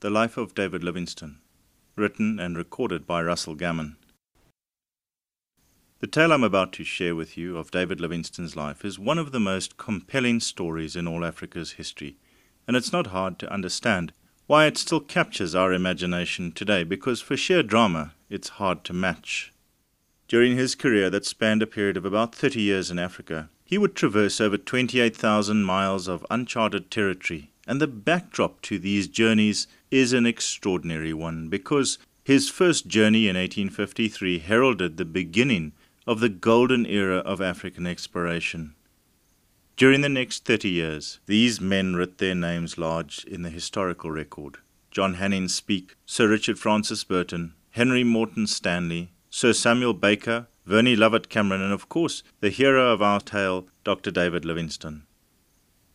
The Life of David Livingstone, written and recorded by Russell Gammon. The tale I'm about to share with you of David Livingstone's life is one of the most compelling stories in all Africa's history, and it's not hard to understand why it still captures our imagination today, because for sheer drama, it's hard to match. During his career that spanned a period of about 30 years in Africa, he would traverse over 28,000 miles of uncharted territory and the backdrop to these journeys is an extraordinary one because his first journey in 1853 heralded the beginning of the golden era of African exploration. During the next 30 years, these men writ their names large in the historical record. John Hanning Speke, Sir Richard Francis Burton, Henry Morton Stanley, Sir Samuel Baker, Verney Lovett Cameron, and of course, the hero of our tale, Dr. David Livingstone.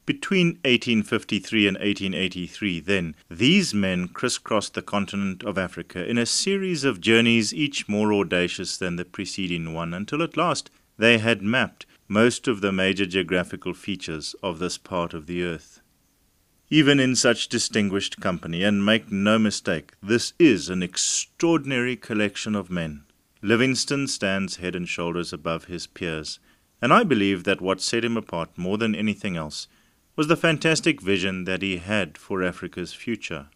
Between 1853 and 1883, then, these men crisscrossed the continent of Africa in a series of journeys, each more audacious than the preceding one, until at last they had mapped most of the major geographical features of this part of the earth. Even in such distinguished company, and make no mistake, this is an extraordinary collection of men. Livingstone stands head and shoulders above his peers, and I believe that what set him apart more than anything else was the fantastic vision that he had for Africa's future.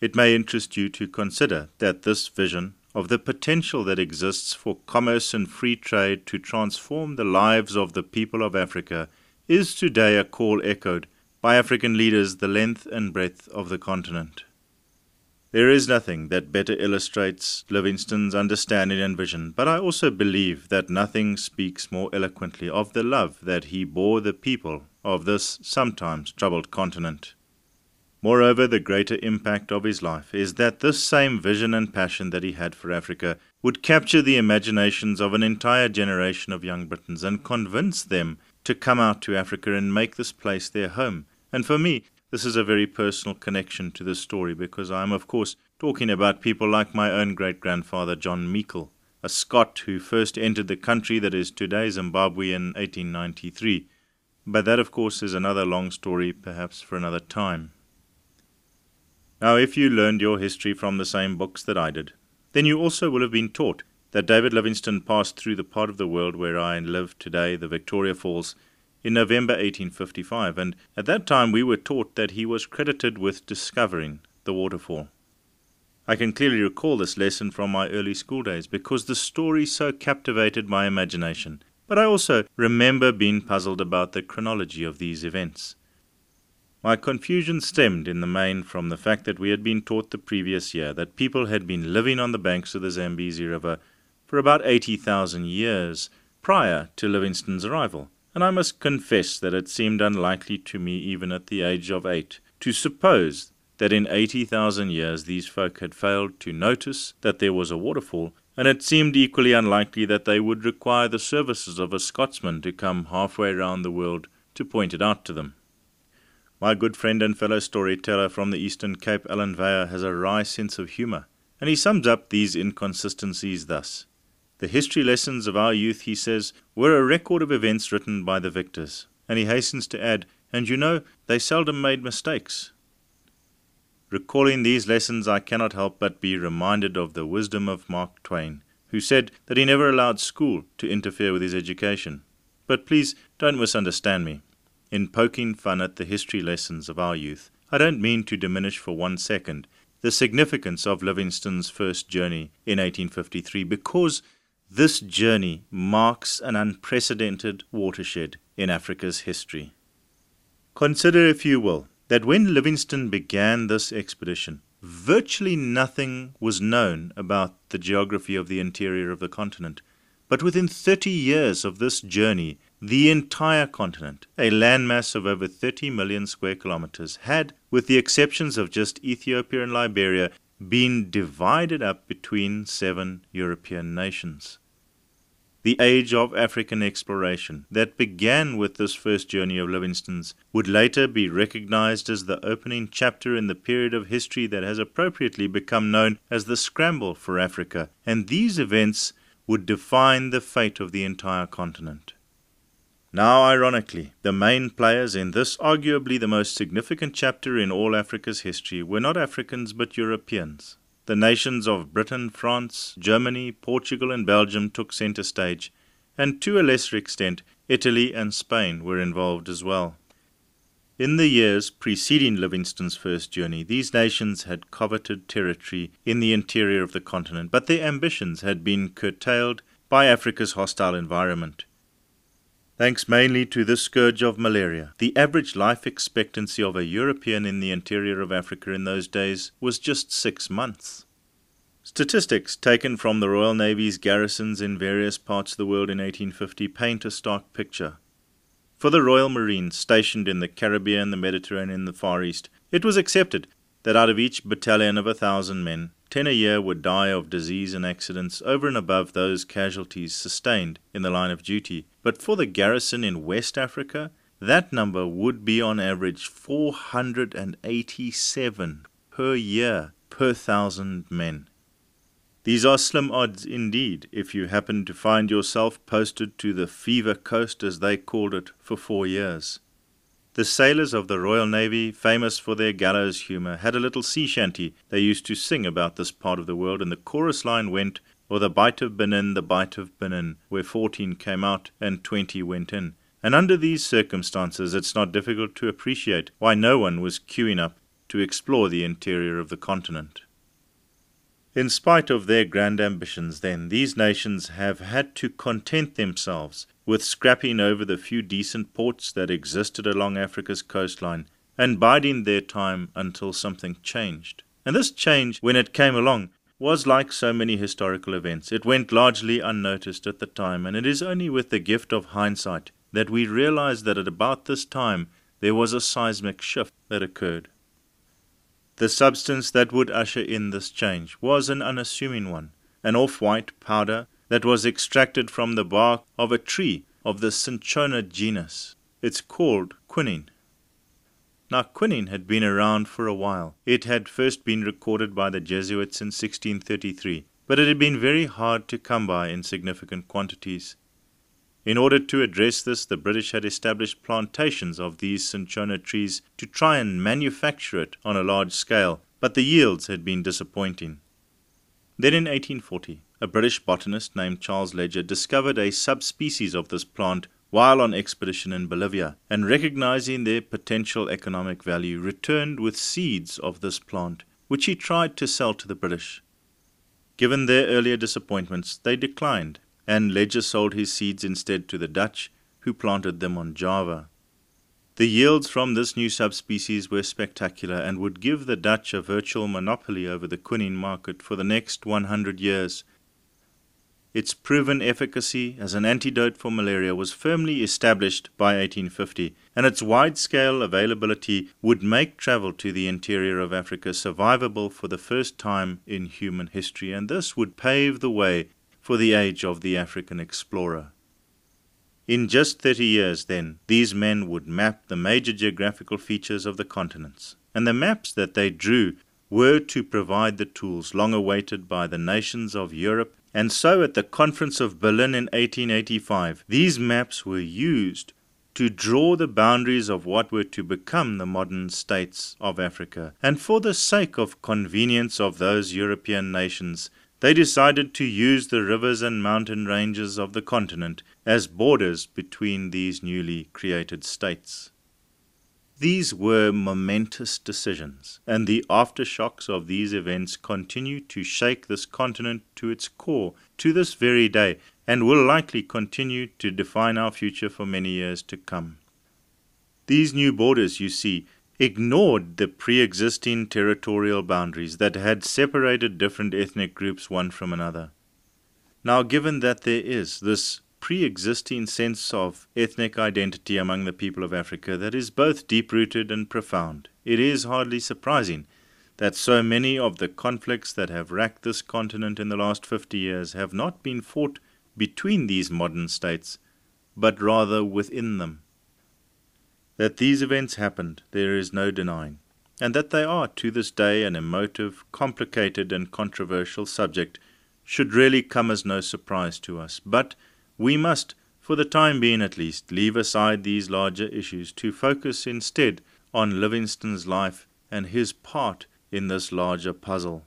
It may interest you to consider that this vision of the potential that exists for commerce and free trade to transform the lives of the people of Africa is today a call echoed by African leaders the length and breadth of the continent. There is nothing that better illustrates Livingstone's understanding and vision, but I also believe that nothing speaks more eloquently of the love that he bore the people of this sometimes troubled continent. Moreover, the greater impact of his life is that this same vision and passion that he had for Africa would capture the imaginations of an entire generation of young Britons and convince them to come out to Africa and make this place their home. And for me, this is a very personal connection to this story because I am, of course, talking about people like my own great grandfather, John Meikle, a Scot who first entered the country that is today Zimbabwe in 1893 but that, of course, is another long story, perhaps for another time. Now, if you learned your history from the same books that I did, then you also will have been taught that David Livingstone passed through the part of the world where I live today, the Victoria Falls, in November 1855, and at that time we were taught that he was credited with discovering the waterfall. I can clearly recall this lesson from my early school days because the story so captivated my imagination but I also remember being puzzled about the chronology of these events. My confusion stemmed in the main from the fact that we had been taught the previous year that people had been living on the banks of the Zambezi River for about 80,000 years prior to Livingstone's arrival, and I must confess that it seemed unlikely to me, even at the age of eight, to suppose that in 80,000 years these folk had failed to notice that there was a waterfall and it seemed equally unlikely that they would require the services of a Scotsman to come halfway round the world to point it out to them. My good friend and fellow storyteller from the Eastern Cape, Alan Weyer, has a wry sense of humour, and he sums up these inconsistencies thus. The history lessons of our youth, he says, were a record of events written by the victors, and he hastens to add, and you know, they seldom made mistakes. Recalling these lessons, I cannot help but be reminded of the wisdom of Mark Twain, who said that he never allowed school to interfere with his education. But please don't misunderstand me. In poking fun at the history lessons of our youth, I don't mean to diminish for one second the significance of Livingstone's first journey in 1853 because this journey marks an unprecedented watershed in Africa's history. Consider, if you will, that when Livingstone began this expedition, virtually nothing was known about the geography of the interior of the continent. But within 30 years of this journey, the entire continent, a landmass of over 30 million square kilometers, had, with the exceptions of just Ethiopia and Liberia, been divided up between seven European nations the age of African exploration that began with this first journey of Livingstone's would later be recognized as the opening chapter in the period of history that has appropriately become known as the Scramble for Africa, and these events would define the fate of the entire continent. Now, ironically, the main players in this arguably the most significant chapter in all Africa's history were not Africans but Europeans. The nations of Britain, France, Germany, Portugal, and Belgium took center stage, and to a lesser extent, Italy and Spain were involved as well. In the years preceding Livingstone's first journey, these nations had coveted territory in the interior of the continent, but their ambitions had been curtailed by Africa's hostile environment. Thanks mainly to this scourge of malaria, the average life expectancy of a European in the interior of Africa in those days was just six months. Statistics taken from the Royal Navy's garrisons in various parts of the world in 1850 paint a stark picture. For the Royal Marines stationed in the Caribbean, the Mediterranean, and the Far East, it was accepted that out of each battalion of a thousand men, ten a year would die of disease and accidents over and above those casualties sustained in the line of duty. But for the garrison in West Africa, that number would be on average 487 per year per thousand men. These are slim odds indeed if you happen to find yourself posted to the Fever Coast, as they called it, for four years. The sailors of the Royal Navy, famous for their gallows humour, had a little sea shanty they used to sing about this part of the world, and the chorus line went, Or the Bight of Benin, the Bight of Benin, where fourteen came out and twenty went in. And under these circumstances, it's not difficult to appreciate why no one was queuing up to explore the interior of the continent. In spite of their grand ambitions, then, these nations have had to content themselves with scrapping over the few decent ports that existed along Africa's coastline and biding their time until something changed. And this change, when it came along, was like so many historical events. It went largely unnoticed at the time, and it is only with the gift of hindsight that we realize that at about this time there was a seismic shift that occurred. The substance that would usher in this change was an unassuming one, an off white powder that was extracted from the bark of a tree of the cinchona genus. It's called quinine. Now, quinine had been around for a while. It had first been recorded by the Jesuits in 1633, but it had been very hard to come by in significant quantities. In order to address this, the British had established plantations of these cinchona trees to try and manufacture it on a large scale, but the yields had been disappointing. Then in 1840, a British botanist named Charles Ledger discovered a subspecies of this plant while on expedition in Bolivia, and recognizing their potential economic value, returned with seeds of this plant, which he tried to sell to the British. Given their earlier disappointments, they declined, and Ledger sold his seeds instead to the Dutch, who planted them on Java. The yields from this new subspecies were spectacular and would give the Dutch a virtual monopoly over the quinine market for the next 100 years. Its proven efficacy as an antidote for malaria was firmly established by 1850, and its wide scale availability would make travel to the interior of Africa survivable for the first time in human history, and this would pave the way for the age of the African explorer. In just 30 years, then, these men would map the major geographical features of the continents, and the maps that they drew were to provide the tools long awaited by the nations of Europe. And so, at the Conference of Berlin in 1885, these maps were used to draw the boundaries of what were to become the modern states of Africa. And for the sake of convenience of those European nations, they decided to use the rivers and mountain ranges of the continent as borders between these newly created states. These were momentous decisions, and the aftershocks of these events continue to shake this continent to its core to this very day, and will likely continue to define our future for many years to come. These new borders, you see, ignored the pre existing territorial boundaries that had separated different ethnic groups one from another. Now, given that there is this pre existing sense of ethnic identity among the people of Africa that is both deep rooted and profound, it is hardly surprising that so many of the conflicts that have racked this continent in the last fifty years have not been fought between these modern states, but rather within them. That these events happened, there is no denying, and that they are to this day an emotive, complicated, and controversial subject should really come as no surprise to us. But we must for the time being at least, leave aside these larger issues to focus instead on Livingstone's life and his part in this larger puzzle.